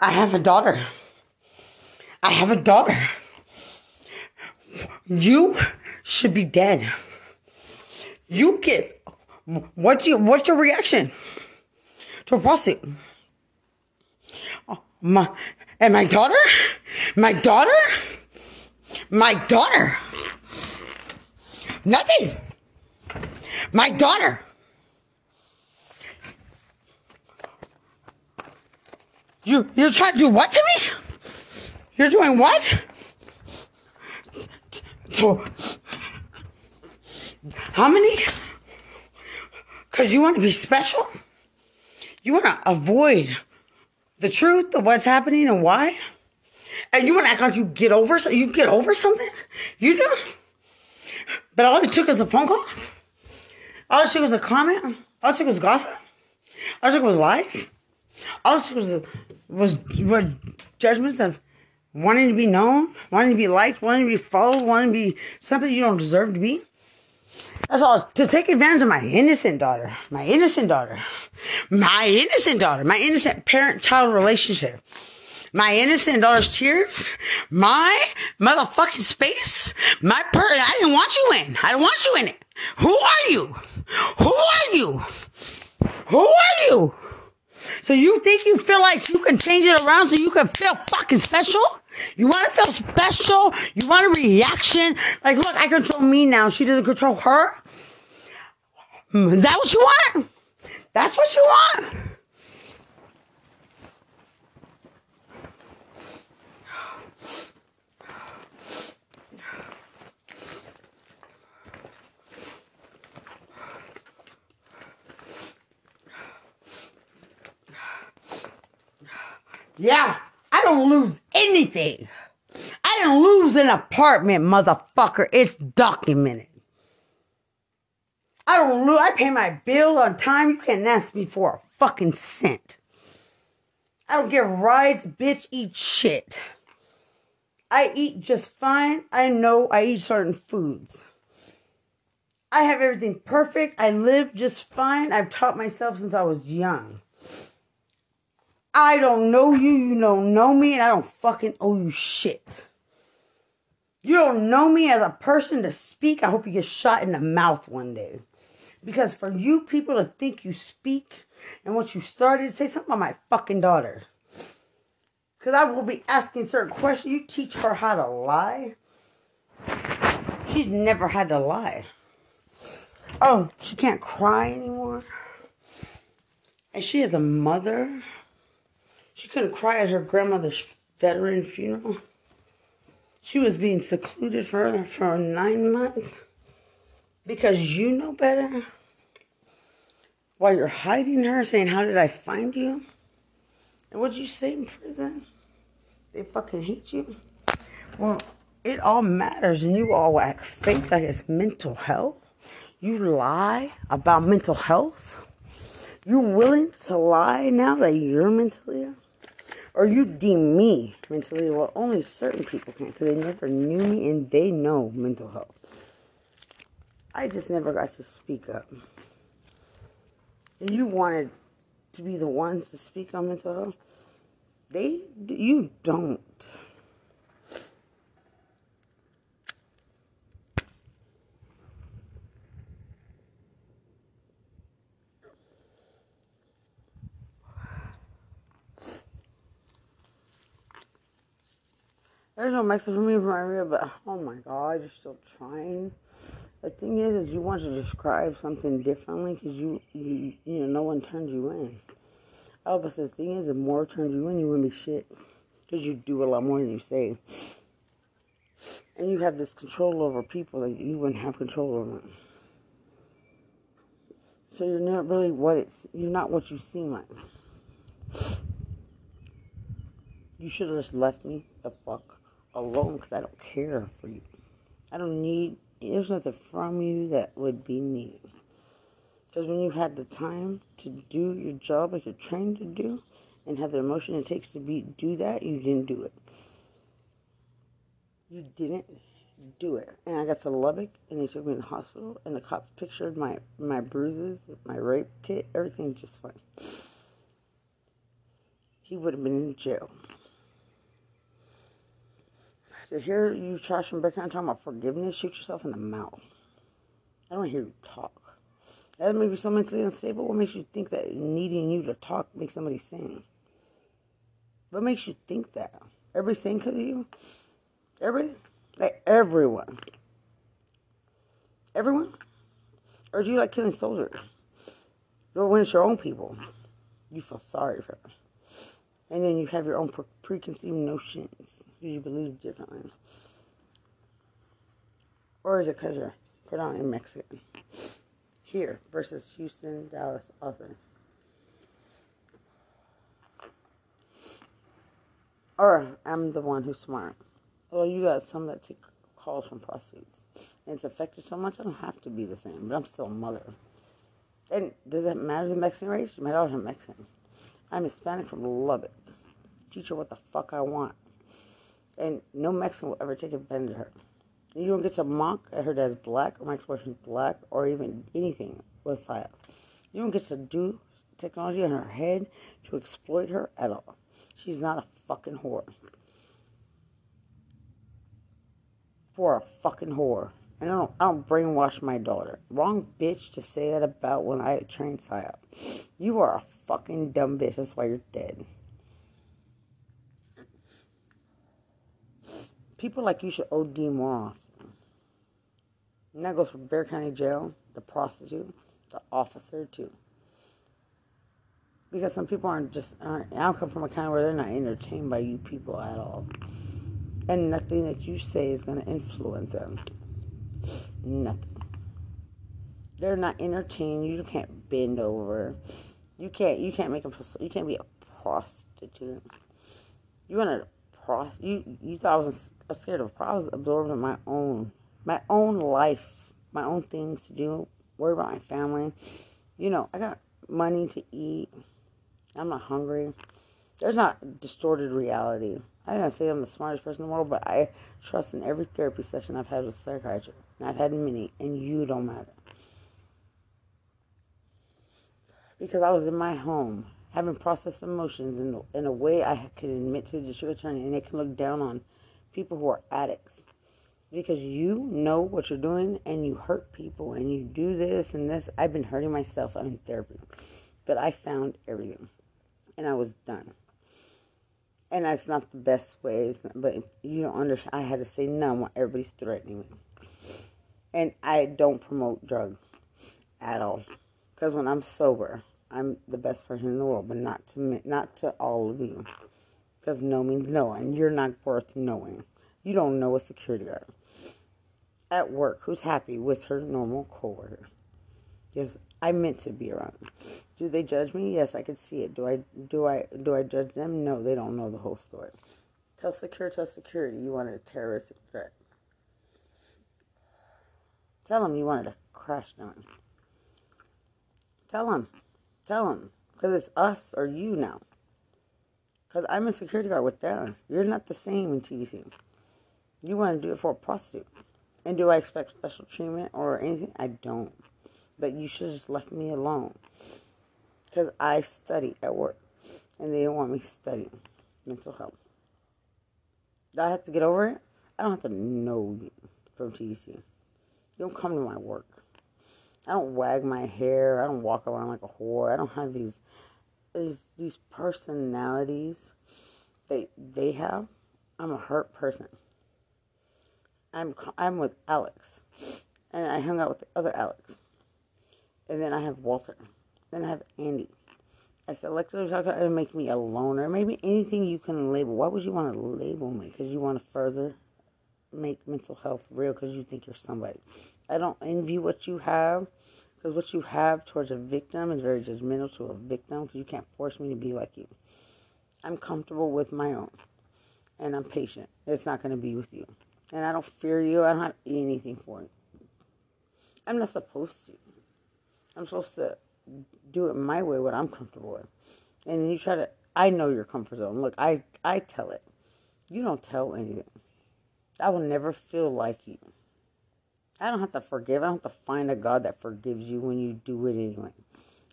I have a daughter. I have a daughter. You should be dead. You get what's your what's your reaction to a prostitute? My and my daughter, my daughter, my daughter. Nothing. My daughter. You you're trying to do what to me? You're doing what? How many? Because you want to be special? You want to avoid the truth of what's happening and why? And you want to act like you get over you get over something? You do? But all it took was a phone call? All it took was a comment? All it took was gossip? All it took was lies? All it took was, was, was judgments of wanting to be known, wanting to be liked, wanting to be followed, wanting to be something you don't deserve to be. That's all. To take advantage of my innocent daughter, my innocent daughter, my innocent daughter, my innocent parent child relationship, my innocent daughter's tears, my motherfucking space, my per. I didn't want you in. I don't want you in it. Who are you? Who are you? Who are you? So you think you feel like you can change it around so you can feel fucking special? You want to feel special? You want a reaction? Like, look, I control me now. She doesn't control her. Is that what you want? That's what you want. Yeah, I don't lose anything. I didn't lose an apartment, motherfucker. It's documented. I don't lose. I pay my bill on time. You can't ask me for a fucking cent. I don't give rides, bitch. Eat shit. I eat just fine. I know I eat certain foods. I have everything perfect. I live just fine. I've taught myself since I was young. I don't know you, you don't know me, and I don't fucking owe you shit. You don't know me as a person to speak. I hope you get shot in the mouth one day. Because for you people to think you speak and what you started, say something about my fucking daughter. Because I will be asking certain questions. You teach her how to lie. She's never had to lie. Oh, she can't cry anymore. And she is a mother. She couldn't cry at her grandmother's veteran funeral. She was being secluded for, for nine months because you know better. While you're hiding her, saying, How did I find you? And what'd you say in prison? They fucking hate you? Well, it all matters, and you all act fake like it's mental health. You lie about mental health. You're willing to lie now that you're mentally ill? Or you deem me mentally well only certain people can because they never knew me and they know mental health. I just never got to speak up. And you wanted to be the ones to speak on mental health? They you don't There's no Mexican for me from area, but oh my god, you're still trying. The thing is, is you want to describe something differently because you, you, you know, no one turned you in. Oh, but the thing is, if more turned you in, you wouldn't be shit because you do a lot more than you say, and you have this control over people that you wouldn't have control over. So you're not really what it's. You're not what you seem like. You should have just left me the fuck alone because I don't care for you. I don't need, there's nothing from you that would be needed. Because when you had the time to do your job like you're trained to do and have the emotion it takes to be do that, you didn't do it. You didn't do it. And I got to Lubbock and they took me to the hospital and the cops pictured my, my bruises, my rape kit, everything just fine. he would have been in jail. To hear you trash and break talking about forgiveness, shoot yourself in the mouth. I don't hear you talk. That may be so mentally unstable. What makes you think that needing you to talk makes somebody sing? What makes you think that? Everybody sing because of you? Everybody? Like everyone. Everyone? Or do you like killing soldiers? Or when it's your own people, you feel sorry for them. And then you have your own pre- preconceived notions you believe differently. Or is it because you're predominantly Mexican? Here versus Houston, Dallas, Austin. Or I'm the one who's smart. Well, you got some that take calls from prostitutes. And it's affected so much, I don't have to be the same, but I'm still a mother. And does that matter the Mexican race? My daughter's Mexican. I'm Hispanic from Lubbock. Teach her what the fuck I want. And no Mexican will ever take advantage of her. You don't get to mock at her dad's black, or my ex-boyfriend's black, or even anything with Saya. You don't get to do technology on her head to exploit her at all. She's not a fucking whore. For a fucking whore. And I don't, I don't brainwash my daughter. Wrong bitch to say that about when I trained Saya. You are a fucking dumb bitch. That's why you're dead. People like you should OD more often. And that goes for Bexar County Jail, the prostitute, the officer, too. Because some people aren't just, aren't, I come from a county where they're not entertained by you people at all. And nothing that you say is going to influence them. Nothing. They're not entertained. You can't bend over. You can't. You can't make them. You can't be a prostitute. You want to pros. You you thought I was scared of. I was absorbing my own my own life, my own things to do. Worry about my family. You know, I got money to eat. I'm not hungry. There's not distorted reality. I don't say I'm the smartest person in the world, but I trust in every therapy session I've had with a psychiatrist. And I've had many, and you don't matter. Because I was in my home, having processed emotions in, in a way I could admit to the district attorney, and they can look down on people who are addicts. Because you know what you're doing, and you hurt people, and you do this and this. I've been hurting myself. I'm in therapy. But I found everything, and I was done and that's not the best way. but you don't understand. I had to say no when everybody's threatening me, and I don't promote drugs at all. Because when I'm sober, I'm the best person in the world, but not to me, not to all of you. Because no means no, and you're not worth knowing. You don't know a security guard at work who's happy with her normal coworker. Yes, I meant to be around. Do they judge me? Yes, I can see it. Do I do I do I judge them? No, they don't know the whole story. Tell secure tell security you wanted a terroristic threat. Tell them you wanted a crash them. Tell them. Tell them. Because it's us or you now. Because I'm a security guard with them. You're not the same in TDC. You want to do it for a prostitute. And do I expect special treatment or anything? I don't. But you should just left me alone because I study at work and they don't want me studying mental health. Do I have to get over it? I don't have to know you from TDC. You don't come to my work. I don't wag my hair. I don't walk around like a whore. I don't have these these, these personalities they they have. I'm a hurt person. I'm I'm with Alex, and I hung out with the other Alex, and then I have Walter. Then I have Andy. I selectively talk about it make me a loner. Maybe anything you can label. Why would you want to label me? Because you want to further make mental health real because you think you're somebody. I don't envy what you have because what you have towards a victim is very judgmental to a victim because you can't force me to be like you. I'm comfortable with my own and I'm patient. It's not going to be with you. And I don't fear you. I don't have anything for you. I'm not supposed to. I'm supposed to do it my way, what I'm comfortable with. And you try to, I know your comfort zone. Look, I, I tell it. You don't tell anything. I will never feel like you. I don't have to forgive. I don't have to find a God that forgives you when you do it anyway.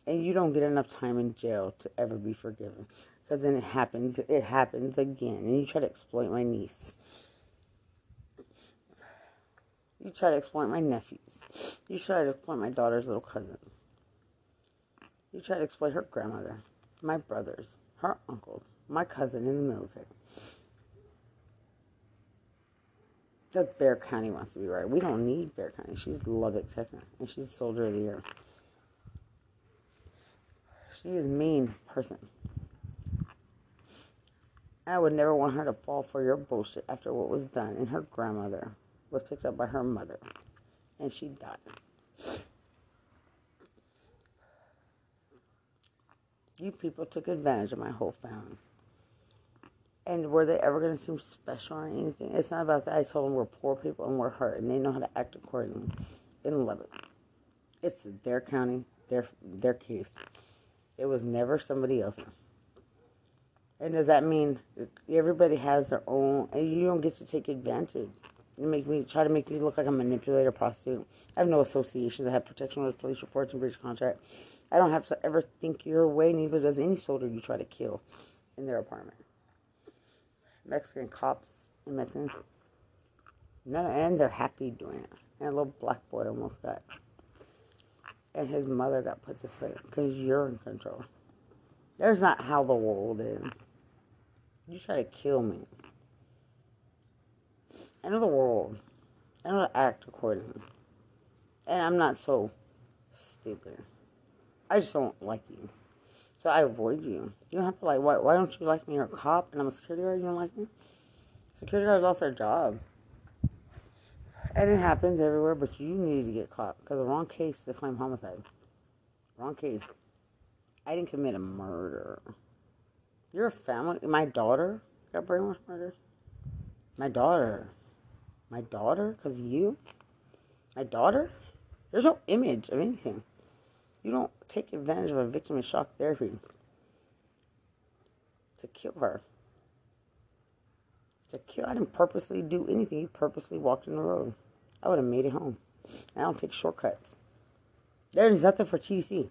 And you don't get enough time in jail to ever be forgiven. Because then it happens, it happens again. And you try to exploit my niece. You try to exploit my nephews. You try to exploit my daughter's little cousin. You try to exploit her grandmother, my brothers, her uncle, my cousin in the military. That Bexar County wants to be right. We don't need Bexar County. She's Lubbock, Texas, and she's Soldier of the Year. She is a mean person. I would never want her to fall for your bullshit after what was done. And her grandmother was picked up by her mother, and she died. You people took advantage of my whole family. And were they ever going to seem special or anything? It's not about that. I told them we're poor people and we're hurt, and they know how to act accordingly in Lubbock. It's their county, their their case. It was never somebody else's. And does that mean everybody has their own, and you don't get to take advantage? You make me try to make me look like a manipulator, prostitute. I have no associations. I have protection with police reports and breach contract. I don't have to ever think your way. Neither does any soldier you try to kill in their apartment. Mexican cops in Mexico. No, and they're happy doing it. And a little black boy almost got, and his mother got put to sleep because you're in control. There's not how the world is. You try to kill me. I know the world. I know to act accordingly. And I'm not so stupid. I just don't like you. So I avoid you. You don't have to like, why, why don't you like me? You're a cop and I'm a security guard. You don't like me? Security guards lost their job. And it happens everywhere, but you needed to get caught because the wrong case to claim homicide. Wrong case. I didn't commit a murder. You're family. My daughter got brainwashed murdered. My daughter. My daughter? Because you? My daughter? There's no image of anything. You don't take advantage of a victim in shock therapy to kill her. To kill. I didn't purposely do anything. You purposely walked in the road. I would have made it home. I don't take shortcuts. There's nothing for TC.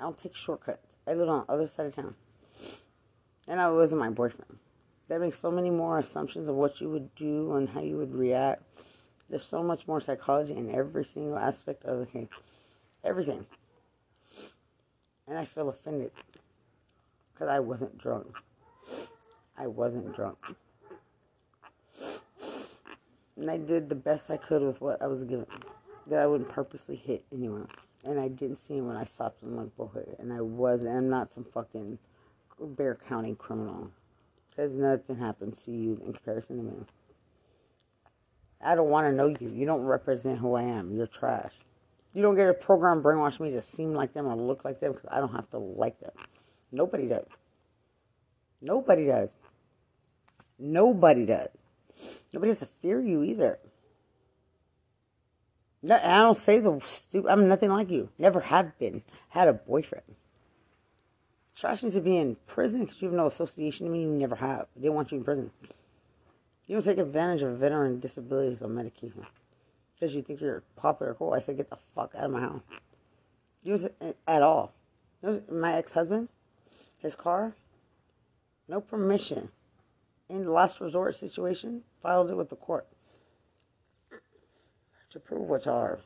I don't take shortcuts. I live on the other side of town. And I wasn't my boyfriend. That makes so many more assumptions of what you would do and how you would react. There's so much more psychology in every single aspect of the case. Everything. And I feel offended. Because I wasn't drunk. I wasn't drunk. And I did the best I could with what I was given. That I wouldn't purposely hit anyone. And I didn't see him when I stopped in like bullshit. And I wasn't. I'm not some fucking Bexar County criminal. Because nothing happens to you in comparison to me. I don't want to know you. You don't represent who I am. You're trash. You don't get a program brainwash me to seem like them or look like them because I don't have to like them. Nobody does. Nobody does. Nobody does. Nobody has to fear you either. No, I don't say the stupid. I'm nothing like you. Never have been. Had a boyfriend. Trash needs to be in prison because you have no association to me. You never have. They want you in prison. You don't take advantage of veteran disabilities on medication because you think you're popular or cool. I said, get the fuck out of my house. Use it at all. My ex husband, his car, no permission. In last resort situation, filed it with the court to prove what you are.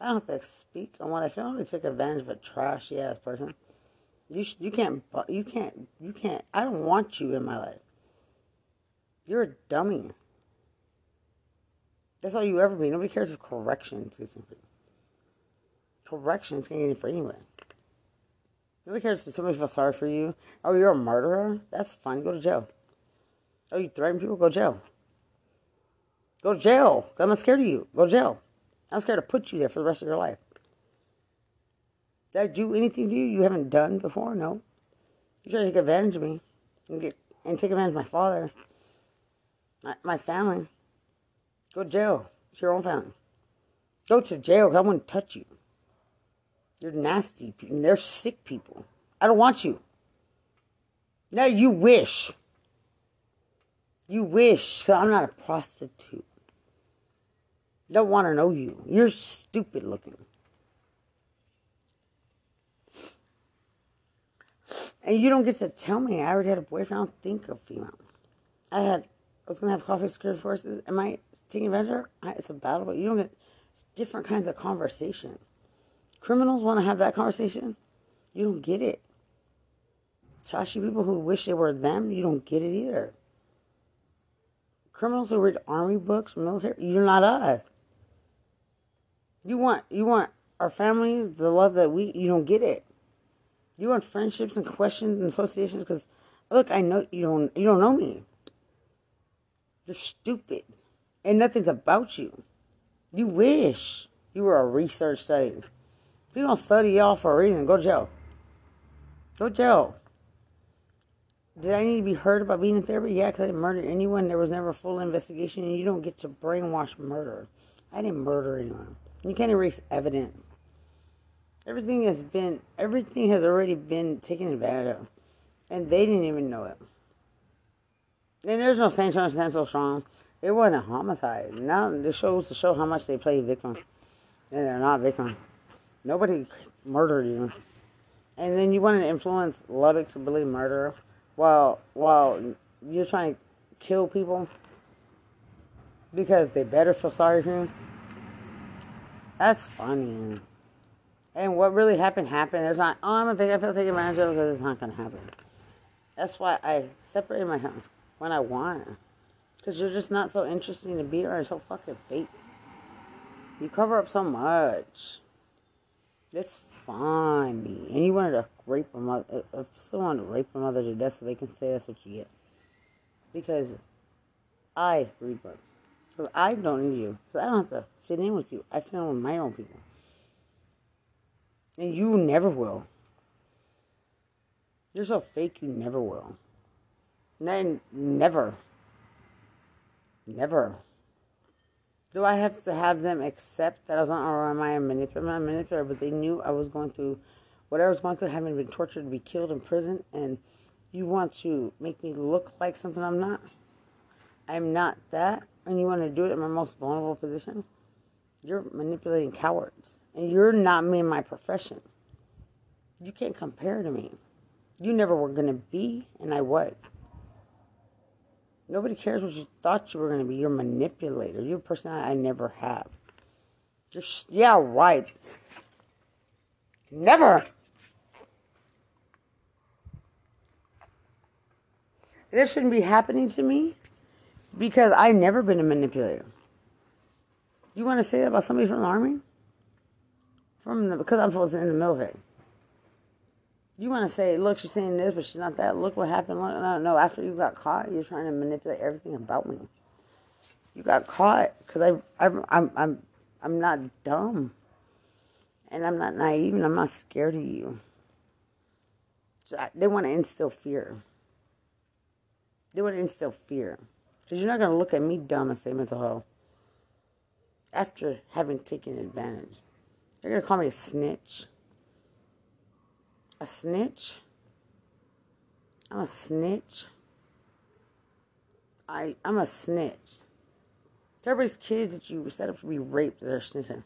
I don't have to speak on what I feel. I only take advantage of a trashy ass person. You you can't you can't you can't. I don't want you in my life. You're a dummy. That's all you ever be. Nobody cares if corrections gets in. Corrections can get in for anyone. Nobody cares if somebody feels sorry for you. Oh, you're a murderer? That's fine. Go to jail. Oh, you threaten people? Go to jail. Go to jail. I'm not scared of you. Go to jail. I'm scared to put you there for the rest of your life. Did I do anything to you you haven't done before? No. You try to take advantage of me and get and take advantage of my father, my, my family. Go to jail. It's your own family. Go to jail I wouldn't touch you. You're nasty. They're sick people. I don't want you. No, you wish. You wish. Cause I'm not a prostitute. Don't want to know you. You're stupid looking. And you don't get to tell me. I already had a boyfriend. I don't think of female. I had, I was going to have coffee security forces. Am I taking advantage? It's a battle, but you don't get different kinds of conversation. Criminals want to have that conversation. You don't get it. Trashy people who wish they were them, you don't get it either. Criminals who read army books, military, you're not us. You want you want our families, the love that we you don't get it. You want friendships and questions and associations because look, I know you don't you don't know me. You're stupid. And nothing's about you. You wish you were a research study. If you don't study y'all for a reason, go to jail. Go to jail. Did I need to be heard about being in therapy? Yeah, because I didn't murder anyone. There was never a full investigation, and you don't get to brainwash murder. I didn't murder anyone. You can't erase evidence. Everything has been, everything has already been taken advantage of, and they didn't even know it. And there's no St. John stand so strong. It wasn't a homicide. Now this shows to show how much they play victim, and they're not victim. Nobody murdered you, and then you want to influence Lubbock to believe murder while while you're trying to kill people because they better feel sorry for you. That's funny. And what really happened happened. There's not. Oh, I'm a victim. I feel taken advantage of because it's not gonna happen. That's why I separate my house when I want. Because you're just not so interesting to be around. so fucking fake. You cover up so much. It's funny. And you wanted to rape a mother. If uh, someone wanted to rape a mother to death so they can say that's what you get. Because I books. Because I don't need you. Because I don't have to fit in with you. I fit in with my own people. And you never will. You're so fake, you never will. Then never. Never. Do I have to have them accept that I was on, or am I a manipulator? I'm a manipulator, but they knew I was going through whatever I was going through, having been tortured, to be killed in prison, and you want to make me look like something I'm not. I'm not that, and you want to do it in my most vulnerable position. You're manipulating cowards, and you're not me in my profession. You can't compare to me. You never were going to be, and I was. Nobody cares what you thought you were going to be. You're a manipulator. You're a person I never have. You're, yeah, right. Never. This shouldn't be happening to me because I've never been a manipulator. You want to say that about somebody from the army? From the, because I'm supposed to in the military. You want to say, look, she's saying this, but she's not that. Look what happened. Look, no, no. After you got caught, you're trying to manipulate everything about me. You got caught because I, I, I'm, I'm, I'm not dumb, and I'm not naive, and I'm not scared of you. So I, they want to instill fear. They want to instill fear because you're not going to look at me dumb and say mental health after having taken advantage. They're going to call me a snitch a snitch. I'm a snitch. I I'm a snitch. Everybody's kids that you set up to be raped, they're snitching.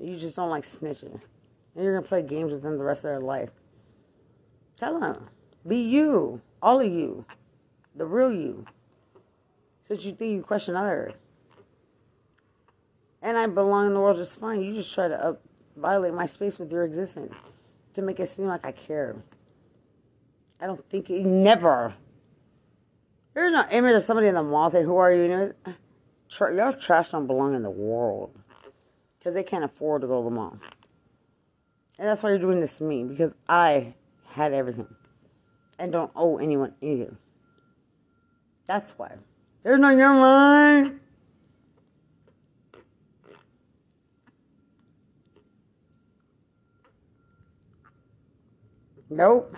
You just don't like snitching. And you're gonna play games with them the rest of their life. Tell them. Be you. All of you. The real you. Since you think you question others. And I belong in the world just fine. You just try to up violate my space with your existence to make it seem like I care. I don't think it never. There's no image of somebody in the mall saying, "Who are you?" Tra- your trash don't belong in the world because they can't afford to go to the mall, and that's why you're doing this to me because I had everything and don't owe anyone anything. That's why. There's no your mind. Nope.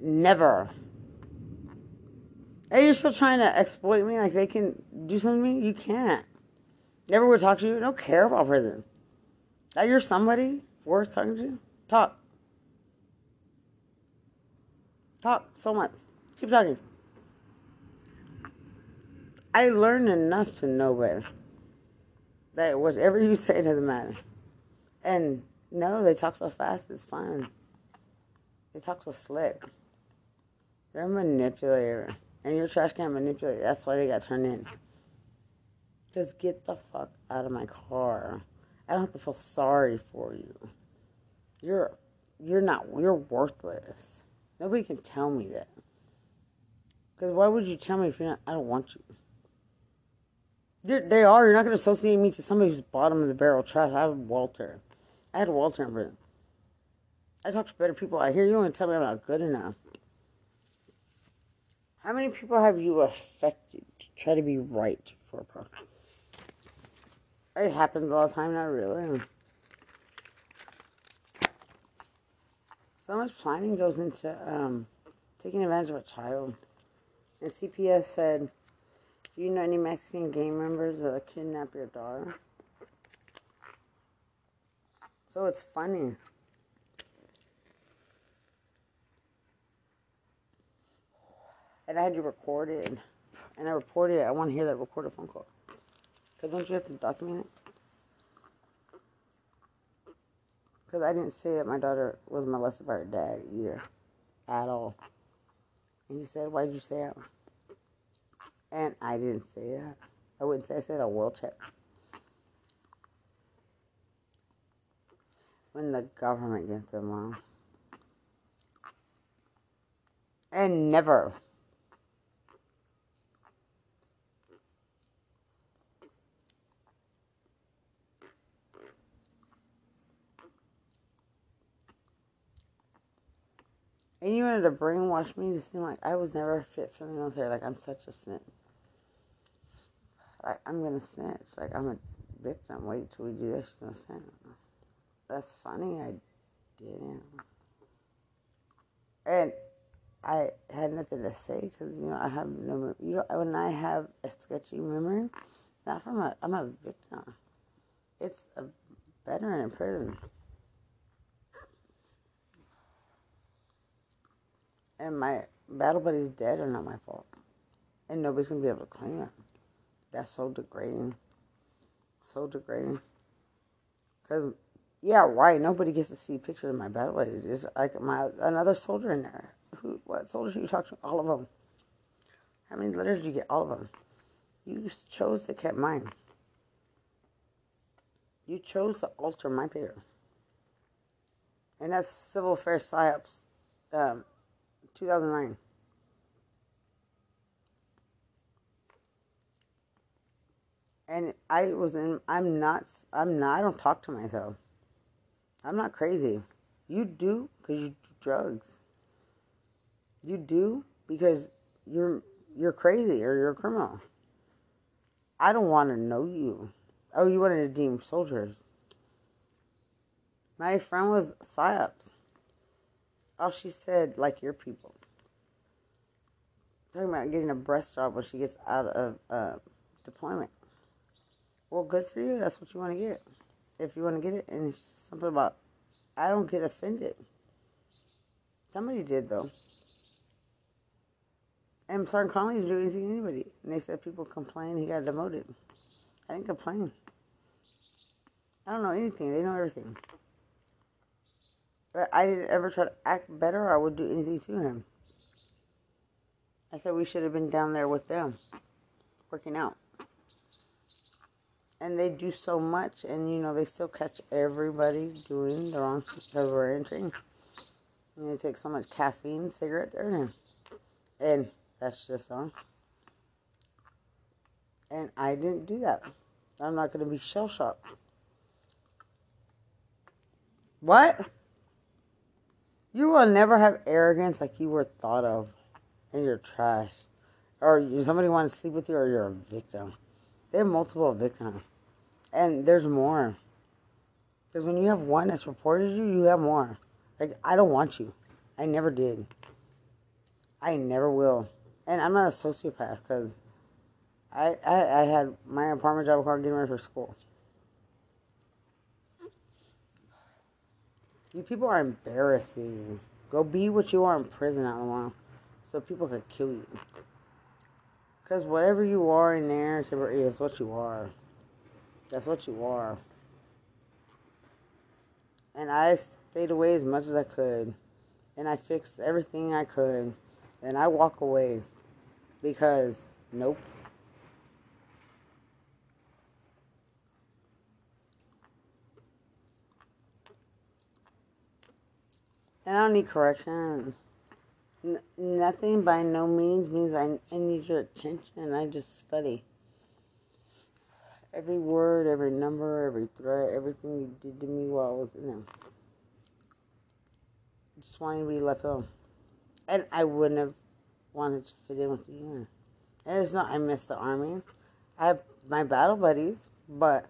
Never. Are you still trying to exploit me like they can do something to me? You can't. Never would talk to you. Don't care about prison. That you're somebody worth talking to? Talk. Talk so much. Keep talking. I learned enough to know better. That whatever you say doesn't matter. And No, they talk so fast, it's fun. They talk so slick. They're a manipulator. And your trash can manipulate. That's why they got turned in. Just get the fuck out of my car. I don't have to feel sorry for you. You're you're not you're worthless. Nobody can tell me that. Because why would you tell me if you're not I don't want you. They're, they are. You're not going to associate me to somebody who's bottom of the barrel trash. I have Walter. I had a wall prison. I talk to better people out here. You don't want to tell me I'm not good enough. How many people have you affected to try to be right for a person? It happens all the time, not really. So much planning goes into um, taking advantage of a child. And CPS said, Do you know any Mexican gang members that kidnap your daughter? So it's funny. And I had you it, And I reported it. I want to hear that recorded phone call. Because don't you have to document it? Because I didn't say that my daughter was molested by her dad either. At all. And he said, Why'd you say that? And I didn't say that. I wouldn't say I said a world check. When the government gets involved. And never And you wanted to brainwash me to seem like I was never fit for the military. Like I'm such a snitch. Like I'm gonna snitch. Like I'm a victim. Wait till we do this. Gonna snitch. That's funny. I didn't. And I had nothing to say because you know I have no. You know when I have a sketchy memory, not from a. I'm a victim. It's a veteran in prison. and my battle buddy's dead are not my fault. And nobody's gonna be able to claim it. That's so degrading. So degrading. Cause yeah, right. Nobody gets to see pictures of my battle buddies. It's like my another soldier in there. Who? What soldiers you talk to? All of them. How many letters did you get? All of them. You chose to keep mine. You chose to alter my paper. And that's civil affairs psyops. Um, 2009. And I was in, I'm not, I'm not, I don't talk to myself. I'm not crazy. You do because you do drugs. You do because you're, you're crazy or you're a criminal. I don't want to know you. Oh, you wanted to deem soldiers. My friend was psyops. Oh, she said, like your people. Talking about getting a breast job when she gets out of uh, deployment. Well, good for you. That's what you want to get. If you want to get it, and something about, I don't get offended. Somebody did, though. And Sergeant Conley didn't do anything to anybody. And they said people complain he got demoted. I didn't complain. I don't know anything. They know everything. But I didn't ever try to act better or I would do anything to him. I said we should have been down there with them, working out. And they do so much, and you know, they still catch everybody doing the wrong because we're entering. And they take so much caffeine, cigarette there, and that's just on. And I didn't do that. I'm not going to be shell shocked. What? You will never have arrogance like you were thought of, and you're trash, or somebody wants to sleep with you, or you're a victim. They have multiple victims, and there's more. Because when you have one that's reported you, you have more. Like I don't want you. I never did. I never will, and I'm not a sociopath because I, I I had my apartment job car getting ready for school. You people are embarrassing. Go be what you are in prison out a while so people could kill you. Because whatever you are in there is what you are. That's what you are. And I stayed away as much as I could. And I fixed everything I could. And I walk away because nope. And I don't need correction. N- nothing by no means means I, I need your attention. I just study. Every word, every number, every threat, everything you did to me while I was in them. Just wanted to be left alone. And I wouldn't have wanted to fit in with you. And it's not I miss the army. I have my battle buddies, but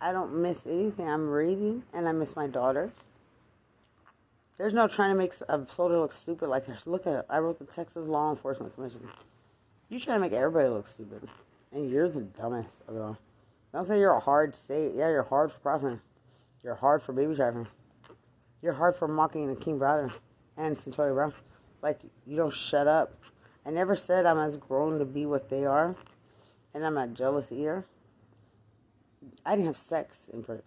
I don't miss anything. I'm reading and I miss my daughter. There's no trying to make a soldier look stupid like this. Look at it. I wrote the Texas Law Enforcement Commission. You try to make everybody look stupid. And you're the dumbest of them. Don't say you're a hard state. Yeah, you're hard for profiting. You're hard for baby driving. You're hard for mocking the King Browder and Centoria Brown. Like, you don't shut up. I never said I'm as grown to be what they are. And I'm not jealous either. I didn't have sex in prison.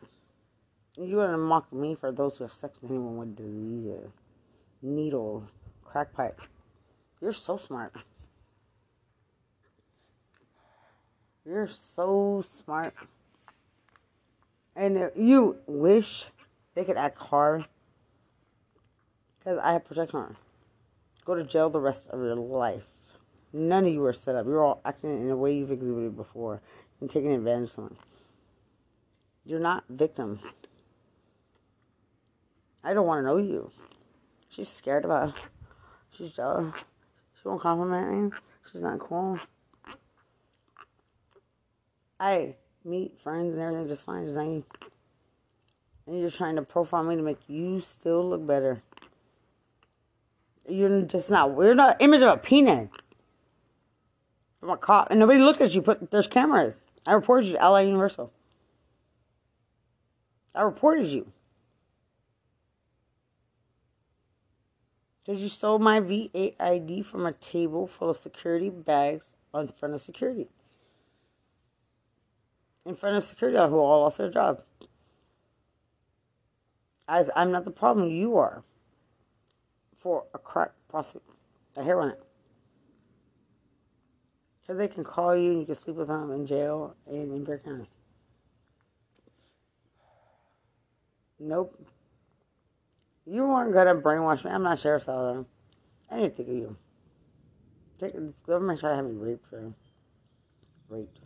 You want to mock me for those who have sex with anyone with diseases, needles, crack pipe. You're so smart. You're so smart. And you wish they could act hard. Because I have protection on. Go to jail the rest of your life. None of you are set up. You're all acting in a way you've exhibited before and taking advantage of someone. You're not victim. I don't want to know you. She's scared about. She's jealous. She won't compliment me. She's not cool. I meet friends and everything just fine, just like And you're trying to profile me to make you still look better. You're just not. You're not image of a peanut. I'm a cop, and nobody looked at you. But there's cameras. I reported you to LA Universal. I reported you. Because you stole my V8 ID from a table full of security bags in front of security. In front of security who all lost their job. As I'm not the problem, you are. For a crack prostitute, a heroin Because they can call you and you can sleep with them in jail in, in Bexar County. Nope. You weren't gonna brainwash me. I'm not Sheriff Salazar. I didn't think of you. Take, government tried to have me raped for raped.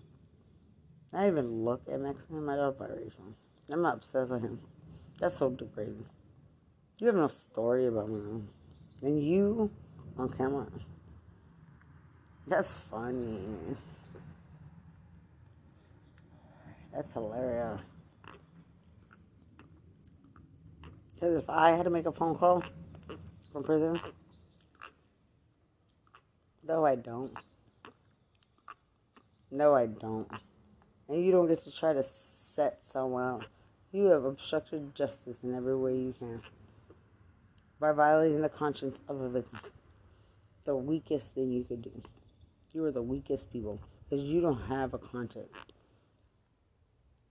Not even look at Mexican. My dog biracial. I'm not obsessed with him. That's so degrading. You have no story about me. And you on camera. That's funny. That's hilarious. Because if I had to make a phone call from prison, though I don't. No, I don't. And you don't get to try to set someone out. You have obstructed justice in every way you can by violating the conscience of a victim. The weakest thing you could do. You are the weakest people because you don't have a conscience.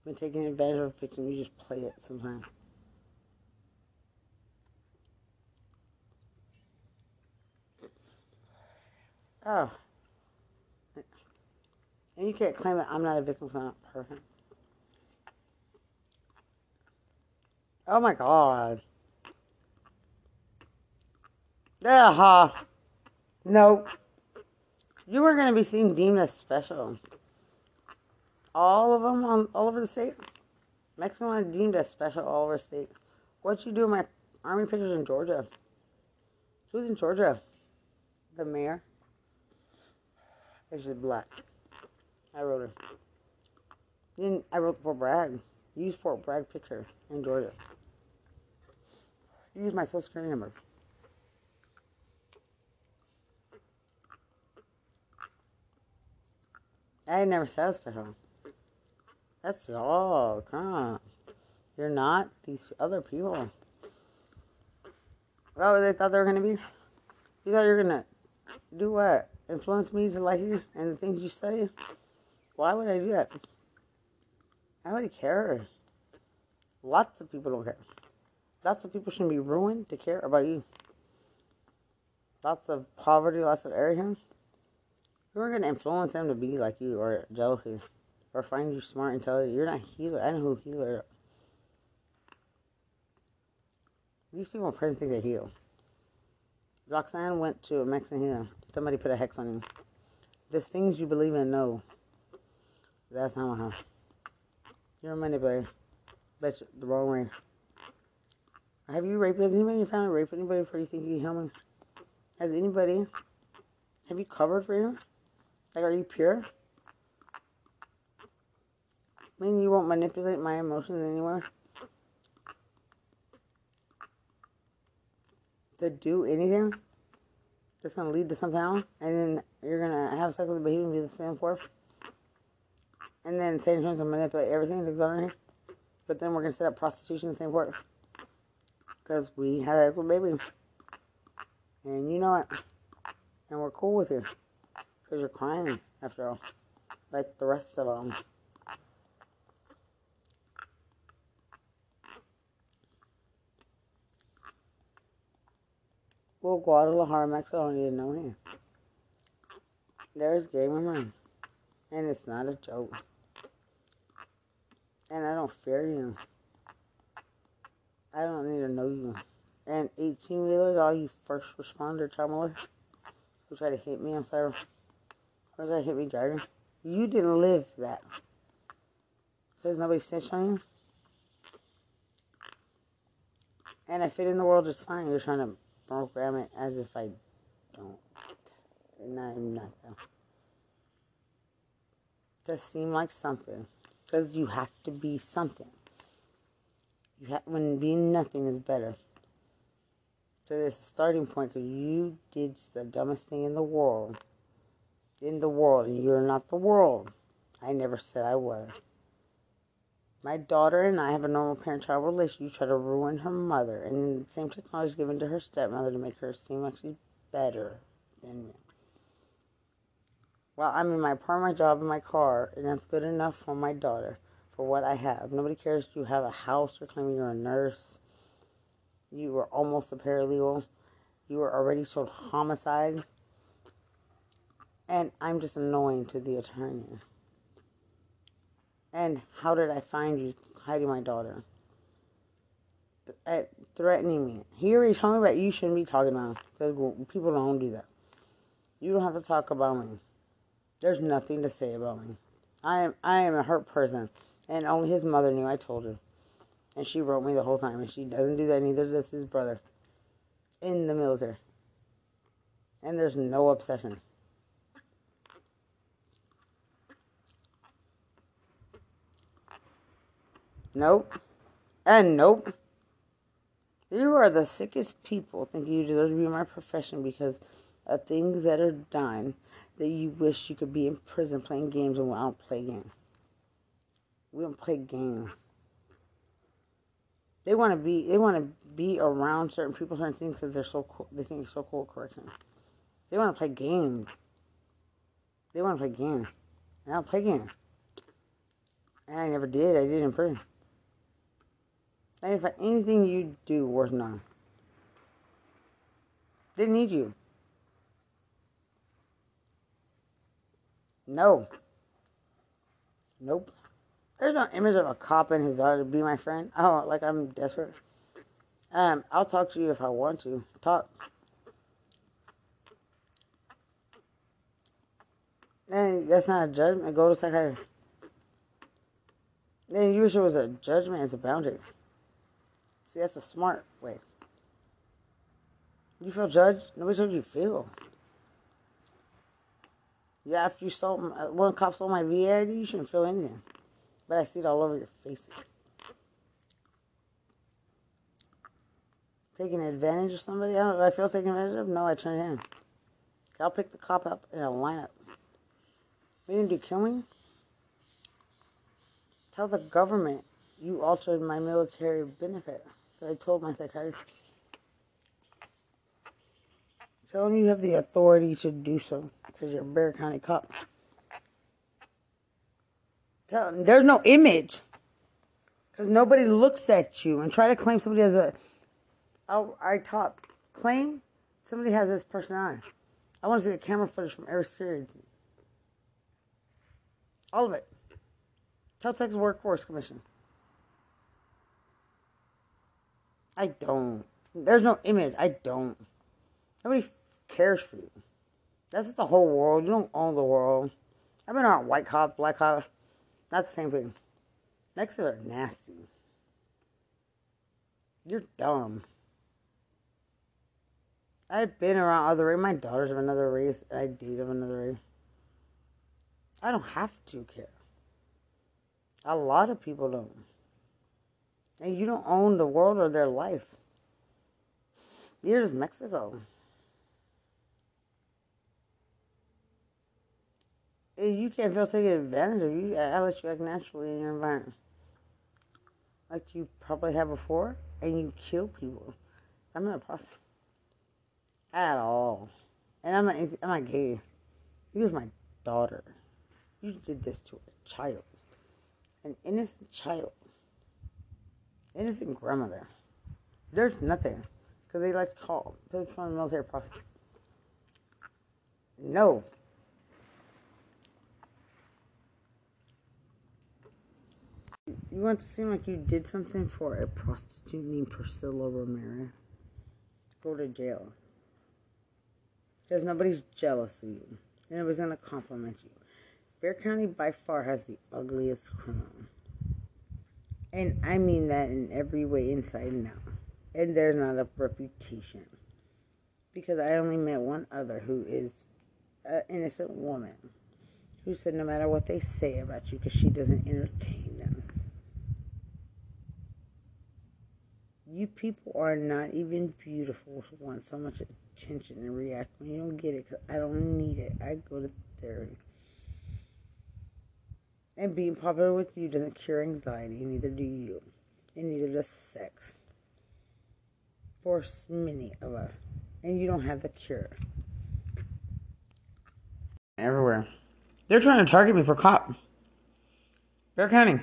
When taking advantage of a victim, you just play it sometimes. Oh. And you can't claim that I'm not a victim I'm not perfect. Oh my god. Yeah, huh. No. You were going to be seen deemed as special. All of them on all over the state. Mexican deemed as special all over state. What you do in my army pictures in Georgia? Who's in Georgia? The mayor? It's just black. I wrote it. Then I wrote Fort Bragg. Use Fort Bragg picture in Georgia. Use my social security number. I never said special. That's all. Come on. You're not these other people. What they thought they were gonna be? You thought you were gonna do what? influence me to like you and the things you study, why would I do that? I don't care. Lots of people don't care. Lots of people shouldn't be ruined to care about you. Lots of poverty, lots of arrogance. You are going to influence them to be like you or jealousy or find you smart, intelligent. You're not healer. I know who healer. These people in prison think they heal. Roxanne went to a Mexican healer. Somebody put a hex on him. There's things you believe in, no. That's not how. You're a manipulator. Bet you the wrong way. Have you raped anybody in your family? Raped anybody before you think you can help me? Has anybody? Have you covered for you? Like, are you pure? I mean, you won't manipulate my emotions anymore. To do anything that's gonna lead to something else, and then you're gonna have sex with the baby and be the same for. And then same terms of manipulate everything to here. But then we're gonna set up prostitution the same for because we had a baby, and you know it, and we're cool with you because you're crying after all, like the rest of them. Well, Guadalajara, Mexico, didn't know him. There's Game of Run. And it's not a joke. And I don't fear you. I don't need to know you. And 18 wheelers, all you first responder travelers who try to hit me, I'm sorry. Who try to hit me driving. You didn't live that. Because nobody snitched on you. And I fit in the world just fine. You're trying to program it as if I don't. And I'm not though. Seem like something. Because you have to be something. You have, when being nothing is better. So there's a starting point because you did the dumbest thing in the world. In the world, and you're not the world. I never said I was. My daughter and I have a normal parent child relationship. You try to ruin her mother, and the same technology is given to her stepmother to make her seem like she's better than me. Well, I'm in my part my job in my car, and that's good enough for my daughter, for what I have. Nobody cares if you have a house, you're claiming you're a nurse, you were almost a paralegal, you were already told homicide, and I'm just annoying to the attorney. And how did I find you hiding my daughter? At uh, threatening me. He already told me that you shouldn't be talking about because people don't do that. You don't have to talk about me. There's nothing to say about me. I am I am a hurt person, and only his mother knew. I told her, and she wrote me the whole time. And she doesn't do that. Neither does his brother. In the military. And there's no obsession. Nope. And nope. You are the sickest people thinking you deserve to be in my profession because of things that are done that you wish you could be in prison playing games and we don't play games. We don't play games. They want to be they want to be around certain people, certain things because they're so cool. They think it's so cool. Correction. They want to play games. They want to play games. And I don't play games. And I never did. I did in prison. And if anything you do worth none. Didn't need you. No. Nope. There's no image of a cop and his daughter to be my friend. Oh, like I'm desperate. Um, I'll talk to you if I want to. Talk. Then that's not a judgment. Go to psychiatrist. Then you wish it was a judgment, it's a boundary. See, that's a smart way. You feel judged? Nobody told you feel. Yeah, after you stole my, uh, one cop stole my VAD, you shouldn't feel anything. But I see it all over your faces. Taking advantage of somebody? I don't know. I feel taken advantage of? No, I turn it in. I'll pick the cop up in a lineup. You gonna do? Kill me? Tell the government you altered my military benefit. I told my psychiatrist. Tell him you have the authority to do so because you're a Bexar County cop. Tell there's no image Because nobody looks at you and try to claim somebody has a, oh, I top claim somebody has this personality. I want to see the camera footage from every series. All of it. Tell Texas Workforce Commission. I don't. There's no image. I don't. Nobody cares for you. That's the whole world. You don't own the world. I've been around white cop, black cop. Not the same thing. Mexicans are nasty. You're dumb. I've been around other race. My daughter's of another race. I date of another race. I don't have to care. A lot of people don't. And you don't own the world or their life. Here's Mexico. You can't feel taken advantage of you. I let you act naturally in your environment. Like you probably have before, and you kill people. I'm not a. At all. And I'm not, I'm not gay. He was my daughter. You did this to a child. An innocent child. Innocent grandmother. There's nothing. Because they like to call people from the military prophet. No. You want to seem like you did something for a prostitute named Priscilla Romero? Go to jail. Because nobody's jealous of you. And nobody's going to compliment you. Bexar County by far has the ugliest criminal. And I mean that in every way, inside and out. And there's not a reputation. Because I only met one other who is an innocent woman who said no matter what they say about you, because she doesn't entertain them. You people are not even beautiful to want so much attention and react when you don't get it because I don't need it. I go to therapy. And being popular with you doesn't cure anxiety, neither do you. And neither does sex. For many of us. And you don't have the cure. Everywhere. They're trying to target me for cop. Bexar County.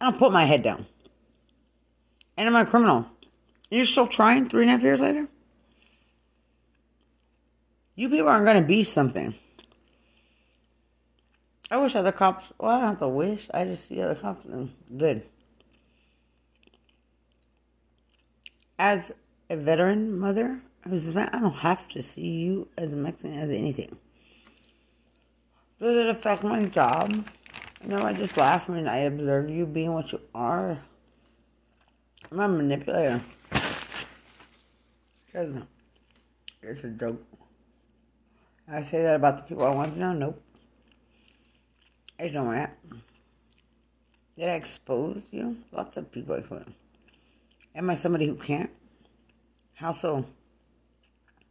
I'll put my head down. And I'm a criminal. You're still trying three and a half years later? You people aren't going to be something. I wish other cops, well, I don't have to wish. I just see other cops and good. As a veteran mother, was I don't have to see you as a Mexican as anything. Does it affect my job? No, I just laugh when I observe you being what you are. I'm a manipulator. Because it's a joke. I say that about the people I want to know? Nope. I don't that. Did I expose you? Lots of people expose. Am I somebody who can't? How so?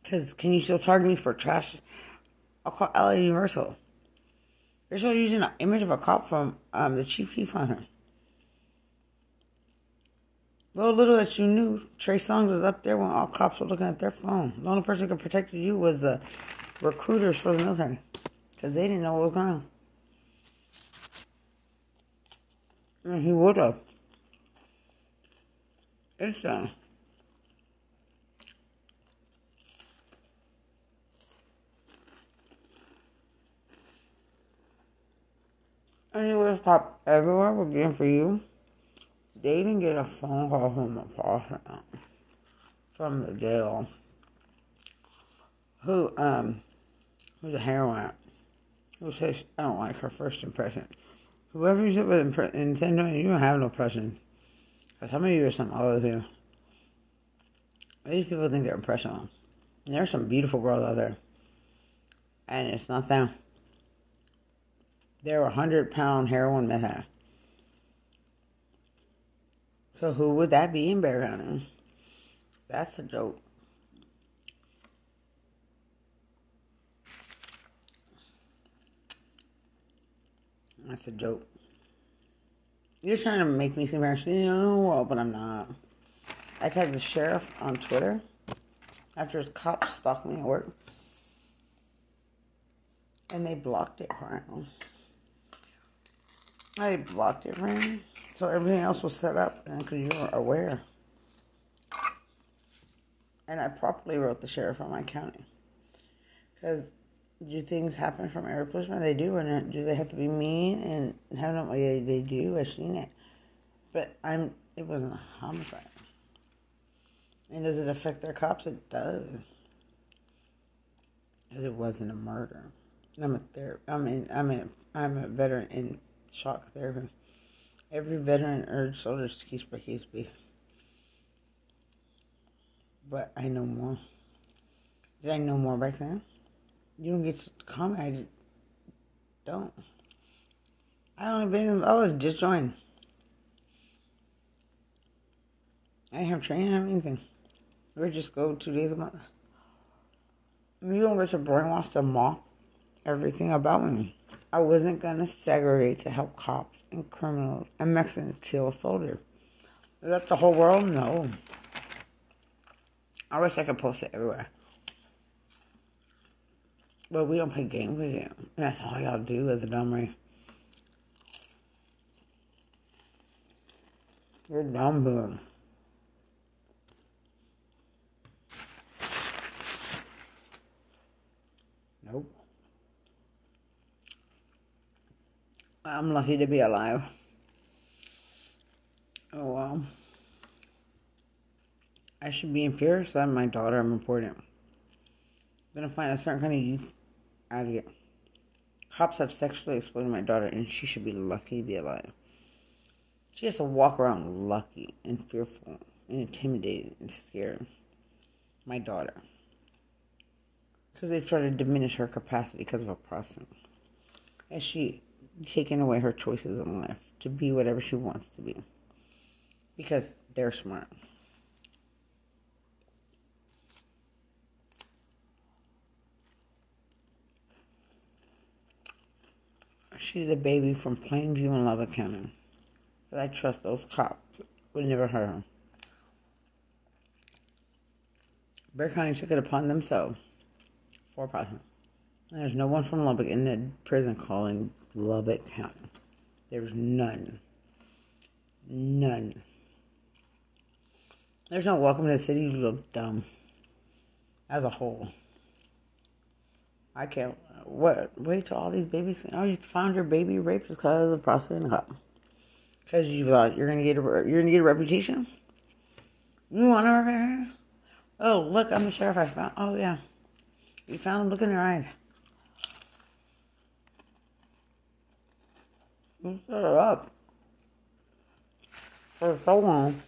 Because can you still target me for trash? I'll call LA Universal. They're still using an image of a cop from um, the Chief Keef Hunter. Well, little that you knew, Trey Songz was up there when all cops were looking at their phone. The only person who could protect you was the recruiters for the military. Because they didn't know what was going on. And he would have. It's, uh, Anyways, top everywhere we're getting for you. They didn't get a phone call from the person from the jail who um who's a heroin who says I don't like her first impression. Whoever you sit with in Nintendo, you don't have no impression. Some of you are some other thing. These people think they're impressionable. And there's some beautiful girls out there. And it's not them. They're a hundred pound heroin meth So who would that be in Bexar County? That's a joke. That's a joke. You're trying to make me seem know, well, but I'm not. I tagged the sheriff on Twitter after his cops stalked me at work. And they blocked it for him. I blocked it for him. So everything else was set up because you were aware. And I properly wrote the sheriff on my county. Because do things happen from every policeman? They do, and uh, do they have to be mean and have them? Yeah, they do. I've seen it, but I'm. It wasn't a homicide. And does it affect their cops? It does, because it wasn't a murder. I'm a ther- I mean, I'm a I'm a veteran in shock therapy. Every veteran urged soldiers to case by case be. But I know more. Did I know more back then? You don't get to comment. I just don't. I only been. I was just joined. I have training. I have anything. We just go two days a month. You don't get to brainwash them all. Everything about me. I wasn't gonna segregate to help cops and criminals and Mexicans kill soldiers. That's the whole world? No. I wish I could post it everywhere. But we don't play games with you. That's all y'all do as a dumb race. You're dumb, boom. Nope. I'm lucky to be alive. Oh well. I should be in fear, so I'm my daughter. I'm important. I'm gonna find a certain kind of youth out of. Cops have sexually exploited my daughter, and she should be lucky to be alive. She has to walk around lucky and fearful and intimidated and scared. My daughter. Because they've tried to diminish her capacity because of a process. And she taken away her choices in life to be whatever she wants to be. Because they're smart. She's a baby from Plainview and Lubbock County. But I trust those cops would never hurt her. Bexar County took it upon themselves for profit. There's no one from Lubbock in the prison calling Lubbock County. There's none. None. There's no welcome to the city. You look dumb. As a whole. I can't. What? Wait till all these babies. Oh, you found your baby raped because of the prostitute cup. Because you thought you're gonna get a you're gonna get a reputation. You want to? Oh, look! I'm the sheriff. I found. Oh yeah, you found. Look in their eyes. You set it up for so long.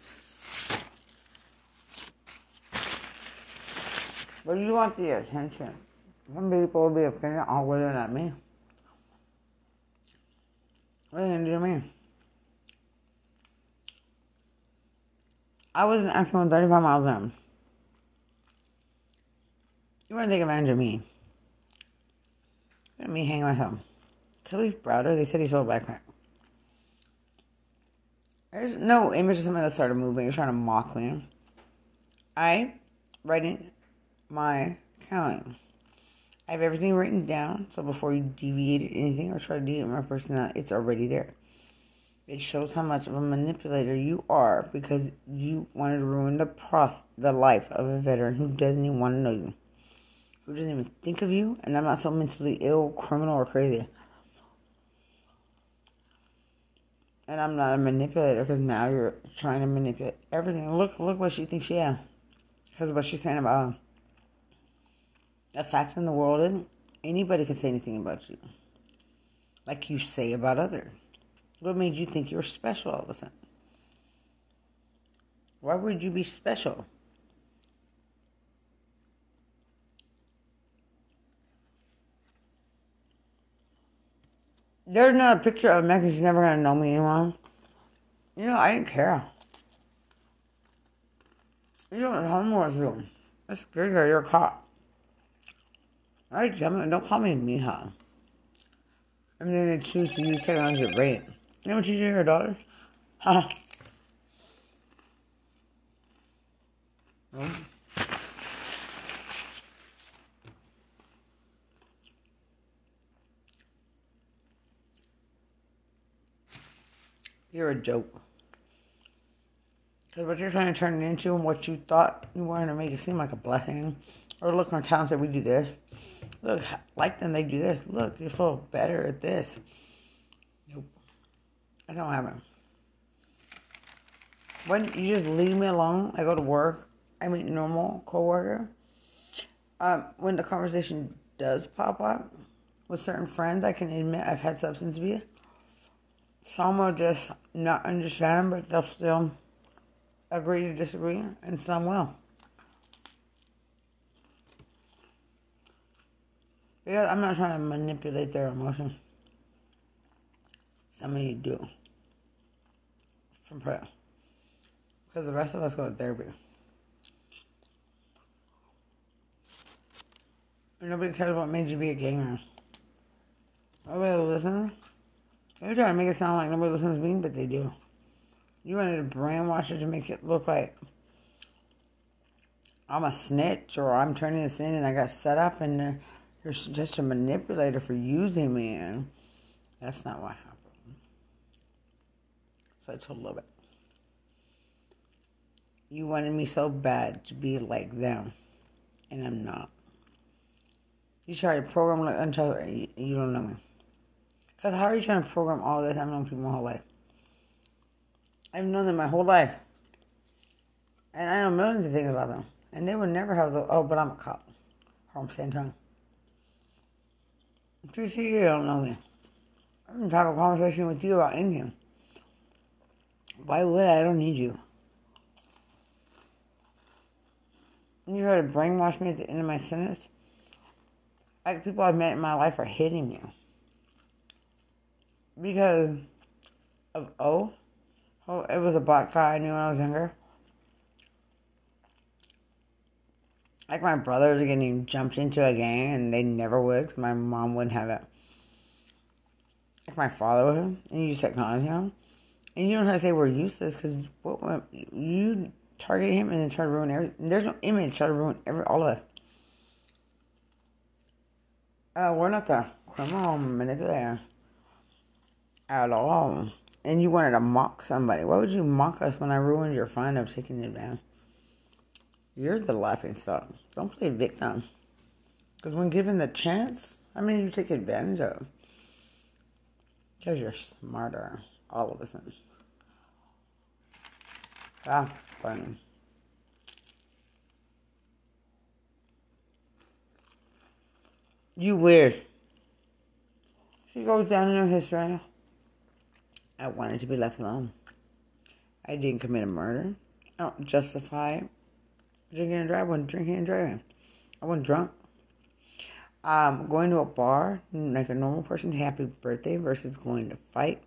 But you want the attention. Some people will be offended oh, all whether or not me. What are you gonna do to me? I was an accident 35 miles in. You want to take advantage of me? Let me hang myself. Kalief Browder, they said he sold backpack. There's no image of somebody that started moving. You're trying to mock me. I, writing my counting. I have everything written down, so before you deviate anything or try to deviate my personality, uh, it's already there. It shows how much of a manipulator you are because you wanted to ruin the process, the life of a veteran who doesn't even want to know you, who doesn't even think of you, and I'm not so mentally ill, criminal, or crazy. And I'm not a manipulator because now you're trying to manipulate everything. Look, look what she thinks she has. Because what she's saying about uh, the facts in the world is anybody can say anything about you. Like you say about others. What made you think you're special all of a sudden? Why would you be special? There's not a picture of Meg. She's never gonna know me anymore. You know, I didn't care. You don't home with you. That's good. You're a cop. All right, gentlemen, don't call me Mija. I mean, they choose to use technology to rape. You know what you do to your daughter? Huh? You're a joke. Because what you're trying to turn it into and what you thought you wanted to make it seem like a blessing. Or look, our town said we do this. Look, like them, they do this. Look, you feel better at this. Nope. That don't have happen. When you just leave me alone, I go to work, I meet normal coworker. Um, when the conversation does pop up with certain friends, I can admit I've had substance abuse. Some will just not understand, but they'll still agree to disagree, and some will. Because I'm not trying to manipulate their emotions. Some of you do. From prayer. Because the rest of us go to therapy. Nobody cares what made you be a gamer. Nobody listens. They're trying to make it sound like nobody listens to me, but they do. You wanted to brainwash it to make it look like I'm a snitch or I'm turning this in and I got set up and you're just a manipulator for using me. And that's not what happened. So I told bit. You wanted me so bad to be like them, and I'm not. You try to program until you don't know me. Because how are you trying to program all this? I've known people my whole life. I've known them my whole life. And I know millions of things about them. And they would never have the, oh, but I'm a cop. Or I'm San Tongue. You see, you don't know me. I didn't have a conversation with you about anything. Why would I? I don't need you. You try to brainwash me at the end of my sentence. Like people I've met in my life are hitting me because of O. Oh, it was a black guy I knew when I was younger. Like my brothers are getting jumped into a gang and they never would because my mom wouldn't have it. Like my father would, and use technology on And you don't have to say we're useless because what, what you target him and then try to ruin everything. There's no image try to ruin every all of us. Uh, we're not the criminal manipulator at all. And you wanted to mock somebody. Why would you mock us when I ruined your fun of taking it down? You're the laughing stock. Don't play victim. Because when given the chance, I mean, you take advantage of. Because you're smarter, all of a sudden. Ah, funny. You weird. She goes down in her history. I wanted to be left alone. I didn't commit a murder. I don't justify drinking and driving. I wasn't drinking and driving. I wasn't drunk. Um, going to a bar like a normal person, happy birthday versus going to fight.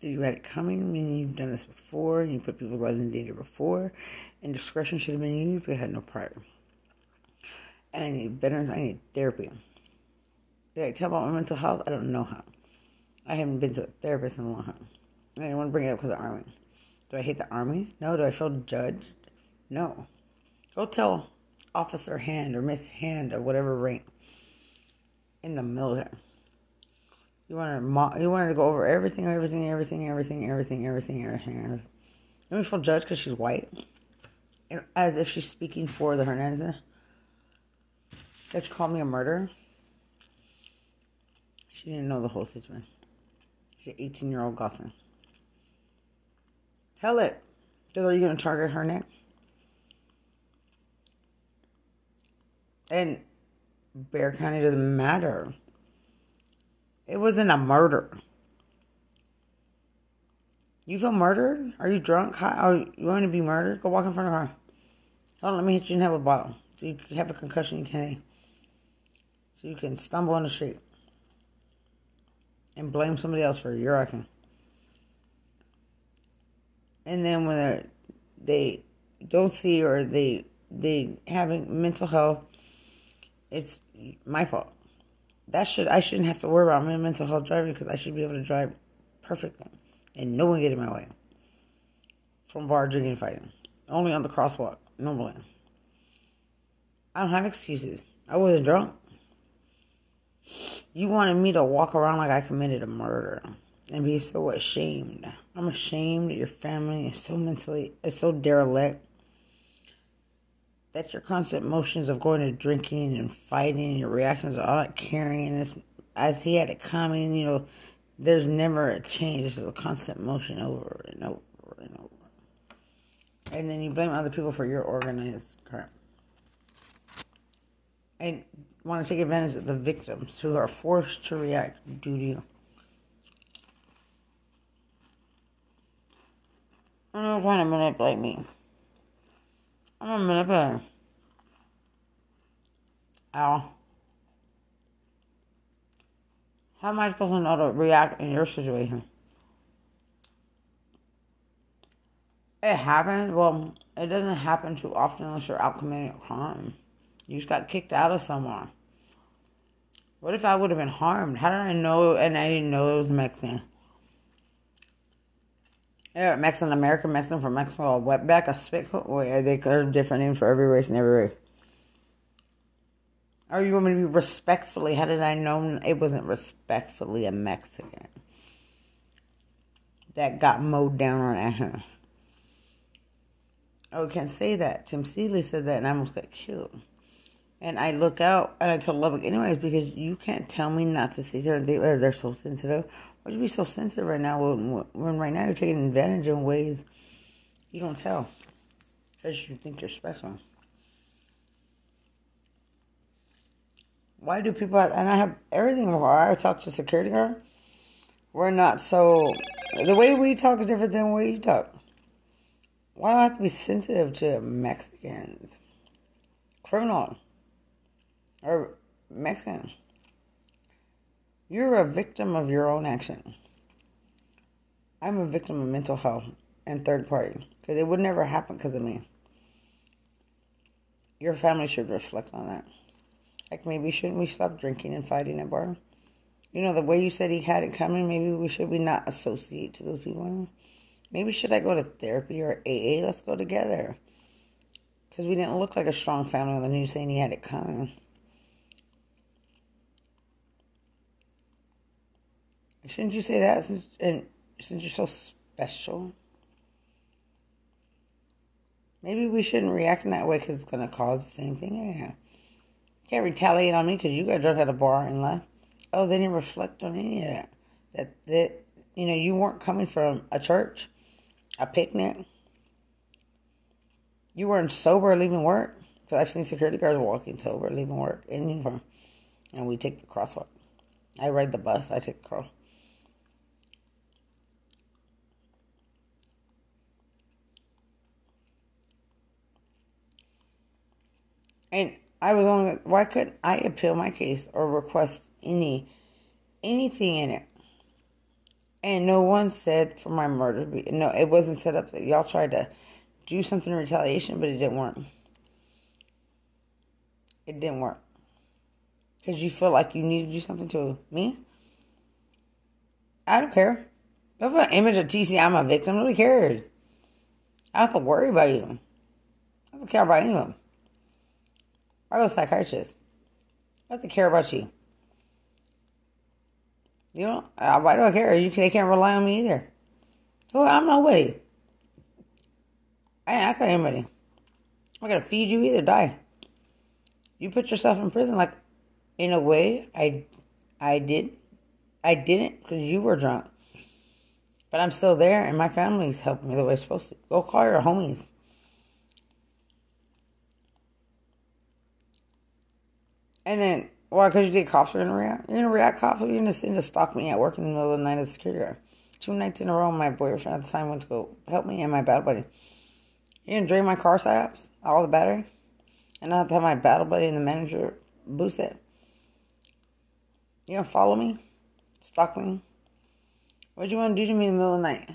You had it coming. I mean, you've done this before. You put people's lives in danger before, and discretion should have been used. But had no prior. And I need veterans. I need therapy. Did I tell about my mental health? I don't know how. I haven't been to a therapist in a long time. I didn't want to bring it up because of the army. Do I hate the army? No. Do I feel judged? No. Go tell Officer Hand or Miss Hand or whatever rank in the military. You want to mo- you wanted to go over everything, everything, everything, everything, everything, everything, everything. everything. Let me feel judged because she's white, as if she's speaking for the Hernandez. That she called me a murderer. She didn't know the whole situation. She's an 18 year old gossip. Tell it. Are you going to target her next? And Bexar County doesn't matter. It wasn't a murder. You feel murdered? Are you drunk? Are oh, you want to be murdered? Go walk in front of her. Hold on, let me hit you and have a bottle. So you have a concussion you. So you can stumble on the street. And blame somebody else for your acting and then when they don't see or they they having mental health, it's my fault. That should I shouldn't have to worry about my mental health driving because I should be able to drive perfectly and no one get in my way from bar drinking fighting. Only on the crosswalk normally. I don't have excuses. I wasn't drunk. You wanted me to walk around like I committed a murder. And be so ashamed. I'm ashamed that your family is so mentally, is so derelict. That your constant motions of going to drinking and fighting, and your reactions are all that carrying this, as he had it coming, you know, there's never a change. It's a constant motion over and over and over. And then you blame other people for your organized crap. And want to take advantage of the victims who are forced to react due to you. I'm not trying to manipulate me. I'm a manipulator. Ow. How am I supposed to know to react in your situation? It happens. Well, it doesn't happen too often unless you're out committing a crime. You just got kicked out of somewhere. What if I would have been harmed? How did I know? And I didn't know it was Mexican. Yeah, Mexican American, Mexican from Mexico, wetback, a spit Wait, oh, they have different names for every race and every race. Or you me to be respectfully? How did I know it wasn't respectfully a Mexican that got mowed down on at him? Oh, can't say that. Tim Seeley said that, and I almost got killed. And I look out, and I tell Lubbock, anyways, because you can't tell me not to see certain things. They're so sensitive. Why'd you be so sensitive right now when, when right now you're taking advantage in ways you don't tell? Because you think you're special. Why do people, have, and I have everything before I talk to security guard, we're not so, the way we talk is different than the way you talk. Why do I have to be sensitive to Mexicans? Criminal. Or Mexican. You're a victim of your own action. I'm a victim of mental health and third party because it would never happen because of me. Your family should reflect on that. Like maybe shouldn't we stop drinking and fighting at bar? You know the way you said he had it coming. Maybe we should we not associate to those people. Maybe should I go to therapy or AA? Let's go together. Because we didn't look like a strong family when you saying he had it coming. Shouldn't you say that since, and since you're so special? Maybe we shouldn't react in that way because it's going to cause the same thing. Yeah. You can't retaliate on me because you got drunk at a bar and left. Oh, they didn't reflect on any of that. That, that, you know, you weren't coming from a church, a picnic. You weren't sober leaving work. Because I've seen security guards walking sober leaving work in uniform. And we take the crosswalk. I ride the bus. I take the cross. And I was only why couldn't I appeal my case or request any anything in it? And no one said for my murder. No, it wasn't set up that y'all tried to do something in retaliation, but it didn't work. It didn't work. Because you feel like you need to do something to me? I don't care. Put an image of TC, I'm a victim. Nobody cares. I don't have to worry about you. I don't care about anyone. I go psychiatrist. I to care about you. You know, why do I care? You, they can't rely on me either. Well, I'm nobody. I ain't got anybody. I gotta feed you either, die. You put yourself in prison like, in a way, I, I did. I didn't because you were drunk. But I'm still there and my family's helping me the way it's supposed to. Go call your homies. And then, why? Because you think cops are going to react? You're going to react, cops? You're going to stalk me at work in the middle of the night as a security guard. Two nights in a row, my boyfriend at the time went to go help me and my battle buddy. You're going to drain my car psyops, all the battery, and I have to have my battle buddy and the manager boost it. You going to follow me? Stalk me? What you want to do to me in the middle of the night?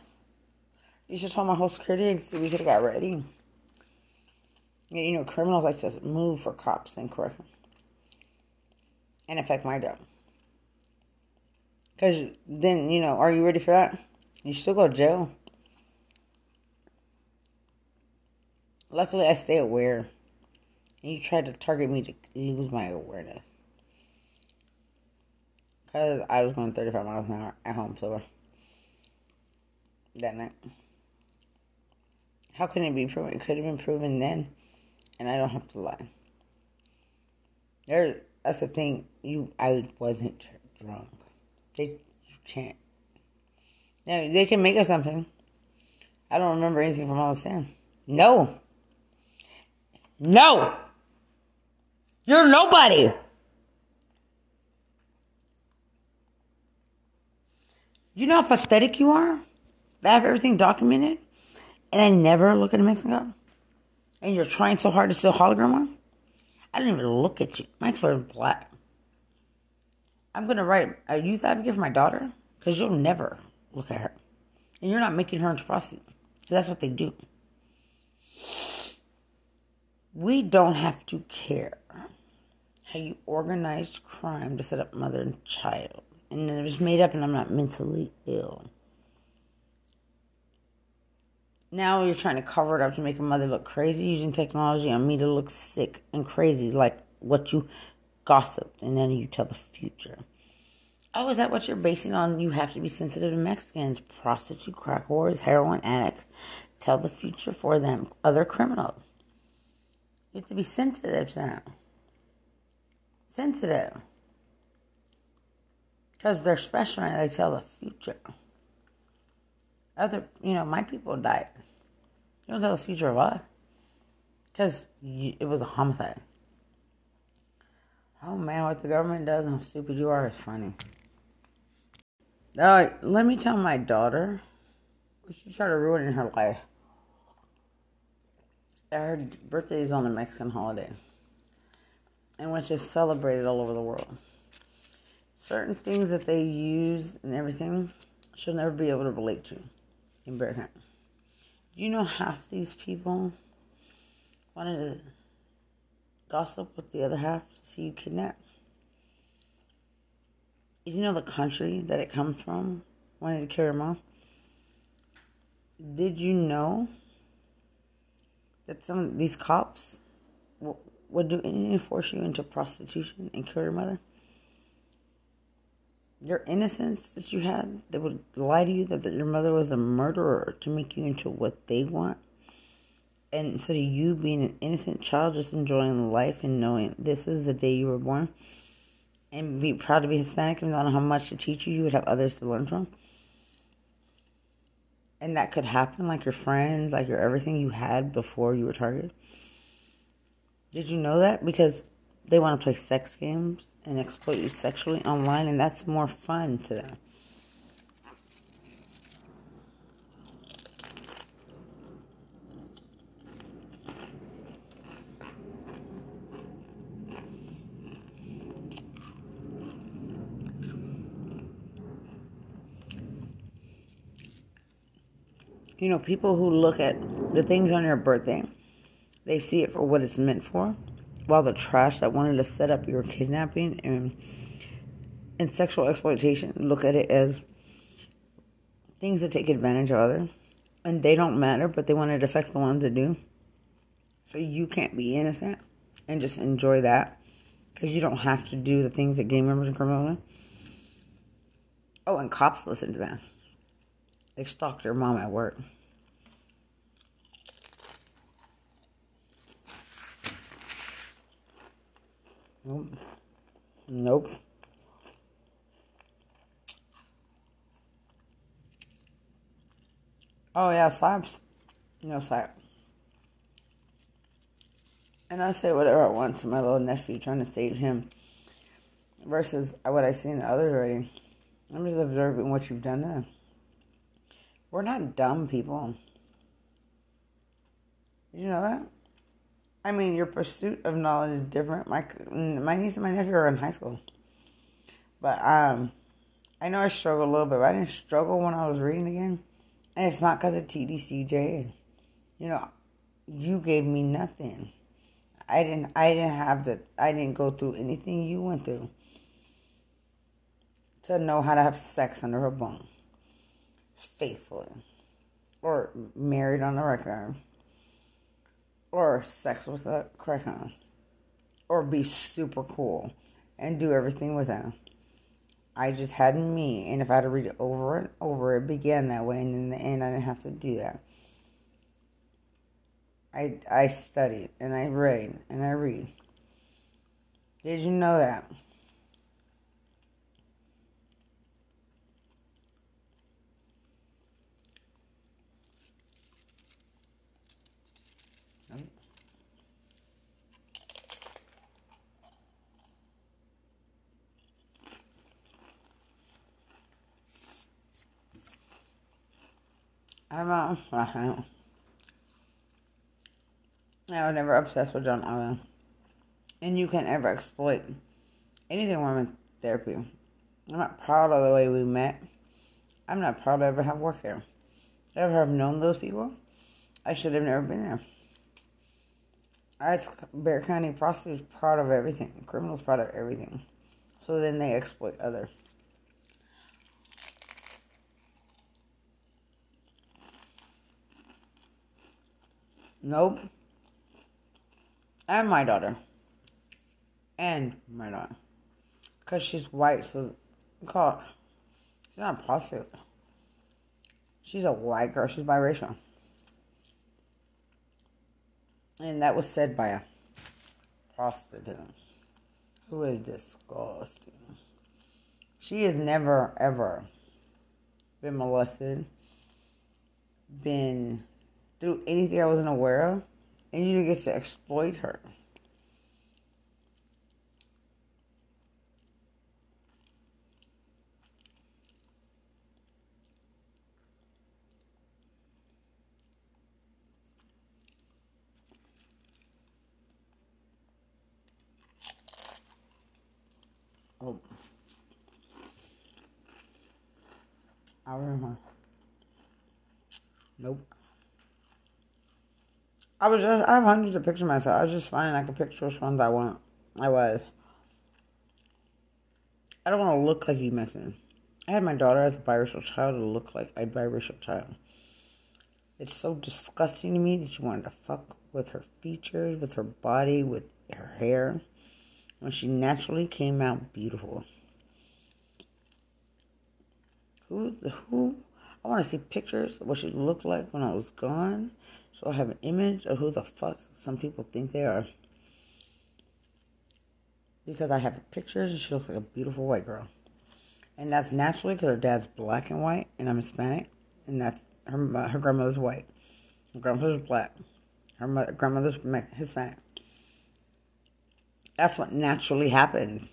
You should tell my whole security we could have got ready. You know, criminals like to move for cops and correct them and affect my job. Because then, you know, are you ready for that? You still go to jail. Luckily, I stay aware. And you tried to target me to lose my awareness. Because I was going 35 miles an hour at home, so that night. How can it be proven? It could have been proven then, and I don't have to lie. There, that's the thing. You, I wasn't drunk. They, you can't. Now they can make us something. I don't remember anything from all time. No. No. You're nobody. You know how pathetic you are? I have everything documented, and I never look at a Mexican And you're trying so hard to steal hologram on? I didn't even look at you. My wearing black. I'm gonna write uh, a youth advocate for my daughter because you'll never look at her, and you're not making her into a prostitute. That's what they do. We don't have to care how you organized crime to set up mother and child, and it was made up, and I'm not mentally ill. Now you're trying to cover it up to make a mother look crazy using technology on me to look sick and crazy, like what you gossiped, and then you tell the future. Oh, is that what you're basing on? You have to be sensitive to Mexicans, prostitute, crack whores, heroin addicts. Tell the future for them, other criminals. You have to be sensitive to them. Sensitive. Because they're special and they tell the future. Other, you know, my people died. You don't tell the future of us. Because it was a homicide. Oh man, what the government does and how stupid you are is funny. Uh, let me tell my daughter. She tried to ruin her life. Her birthday is on a Mexican holiday. And which is celebrated all over the world. Certain things that they use and everything, she'll never be able to relate to Bear you know half these people wanted to gossip with the other half to see you kidnapped? You know the country that it comes from wanted to kill them off? Did you know that some of these cops would do anything to force you into prostitution and kill your mother? Your innocence that you had, they would lie to you that, that your mother was a murderer to make you into what they want. And instead of you being an innocent child, just enjoying life and knowing this is the day you were born, and be proud to be Hispanic and not know how much to teach you, you would have others to learn from. And that could happen, like your friends, like your everything you had before you were targeted. Did you know that? Because they want to play sex games and exploit you sexually online, and that's more fun to them. You know, people who look at the things on your birthday, they see it for what it's meant for while the trash that wanted to set up your kidnapping and and sexual exploitation look at it as things that take advantage of others. And they don't matter but they want to affect the ones that do. So you can't be innocent and just enjoy that because you don't have to do the things that gang members and criminals do oh and cops listen to that. They stalked your mom at work Nope. Nope. Oh yeah, slaps. No slap. And I say whatever I want to my little nephew trying to save him versus what I see in the others already. I'm just observing what you've done now. We're not dumb people. You know that? I mean, your pursuit of knowledge is different. My my niece and my nephew are in high school, but um, I know I struggled a little bit. But I didn't struggle when I was reading again, and it's not because of TDCJ. You know, you gave me nothing. I didn't. I didn't have the. I didn't go through anything you went through to know how to have sex under a bone faithfully, or married on the record or sex with a crackhead or be super cool and do everything with them. I just had me, and if I had to read it over and over, it began that way, and in the end, I didn't have to do that. I I studied and I read and I read. Did you know that? I'm not. I was never obsessed with John Allen. And you can't ever exploit anything wrong with therapy. I'm not proud of the way we met. I'm not proud to ever have worked there. I Ever have known those people? I should have never been there. As Bexar County prostitutes proud of everything. Criminals proud of everything. So then they exploit others. Nope. And my daughter. And my daughter. Because she's white, so call. She's not a prostitute. She's a white girl. She's biracial. And that was said by a prostitute who is disgusting. She has never, ever been molested, been through anything I wasn't aware of, and you didn't get to exploit her. Oh. I remember. Nope. I was just, I have hundreds of pictures of myself. I was just finding I could picture which ones I want. I was. I don't want to look like you Mexican. I had my daughter as a biracial child to look like a biracial child. It's so disgusting to me that she wanted to fuck with her features, with her body, with her hair, when she naturally came out beautiful. Who, who, I want to see pictures of what she looked like when I was gone so I have an image of who the fuck some people think they are. Because I have pictures and she looks like a beautiful white girl. And that's naturally because her dad's black and white and I'm Hispanic. And that's her, her grandmother's white. Her grandmother's black. Her mother, grandmother's Hispanic. That's what naturally happened.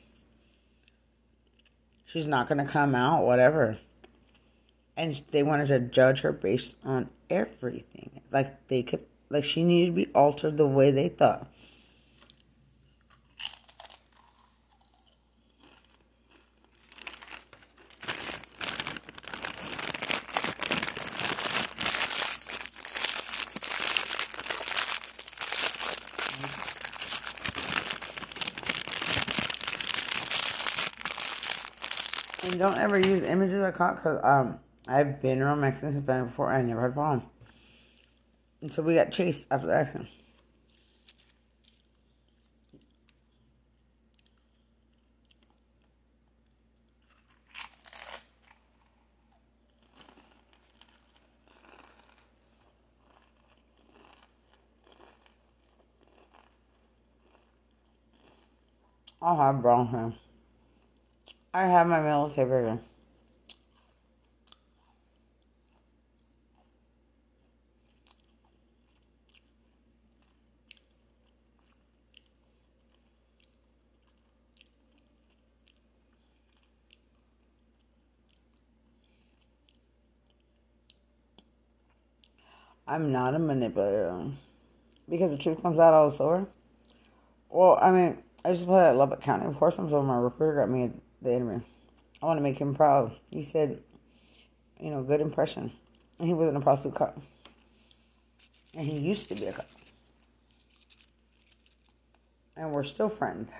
She's not going to come out, whatever and they wanted to judge her based on everything. Like they could, like she needed to be altered the way they thought. And don't ever use images I caught because um I've been around Mexicans and Hispanic before. I never had a problem. Until we got chased after accident. I'll have brown hair. I have my military vision. I'm not a manipulator. Because the truth comes out all the sore. Well, I mean, I just played at Lubbock County. Of course, I'm so my recruiter got me the interview. I want to make him proud. He said, you know, good impression. And he wasn't a prostitute cop. And he used to be a cop. And we're still friends.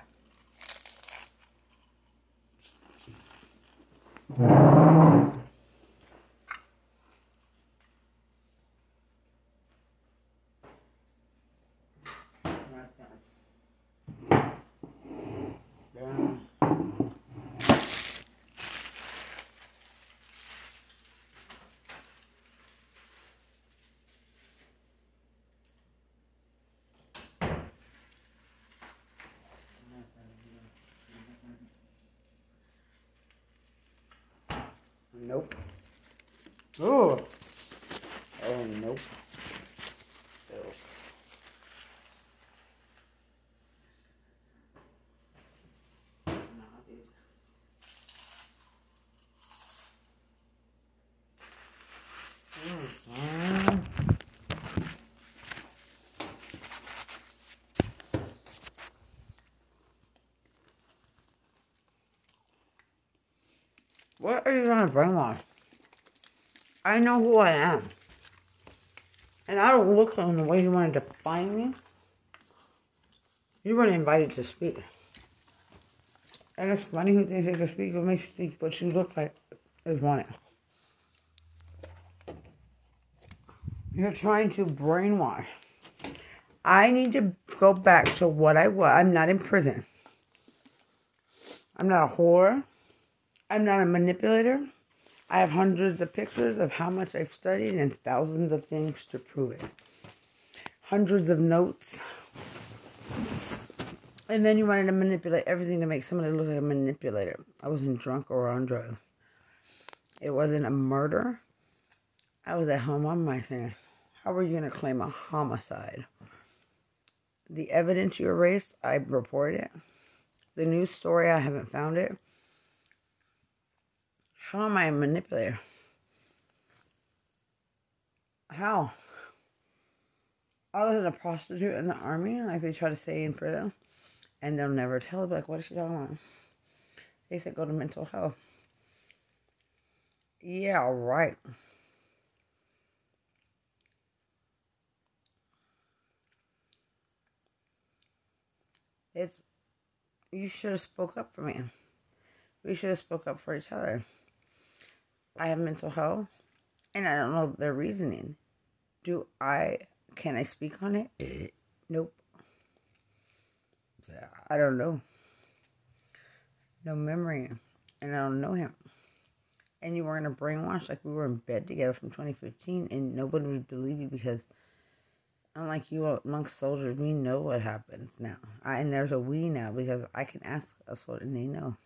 Nope. Ooh. And nope. Bills. Mm. What are you gonna brainwash? I know who I am. And I don't look on the way you want to define me. You weren't invited to speak. And it's funny who thinks they can speak. What makes you think what you look like is wanted. You're trying to brainwash. I need to go back to what I was. I'm not in prison. I'm not a whore. I'm not a manipulator. I have hundreds of pictures of how much I've studied and thousands of things to prove it. Hundreds of notes. And then you wanted to manipulate everything to make somebody look like a manipulator. I wasn't drunk or on drugs. It wasn't a murder. I was at home on my thing. How were you going to claim a homicide? The evidence you erased, I reported it. The news story, I haven't found it. How am I a manipulator? How? I was a prostitute in the army, like they try to say in prison, and they'll never tell. They'll like, what is she talking about? They said go to mental health. Yeah, right. It's you should have spoke up for me. We should have spoke up for each other. I have mental health, and I don't know their reasoning. Do I? Can I speak on it? Eh. nope. Yeah. I don't know. No memory, and I don't know him. And you were in a brainwash like we were in bed together from 2015, and nobody would believe you because Unlike you amongst soldiers, we know what happens now. I, and there's a we now because I can ask a soldier and they know.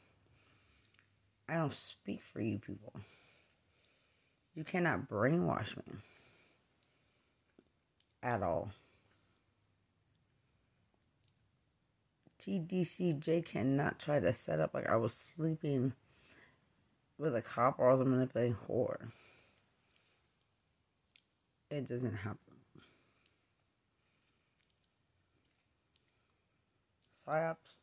I don't speak for you people. You cannot brainwash me at all. TDCJ cannot try to set up like I was sleeping with a cop or I was manipulating whore. It doesn't happen. psyops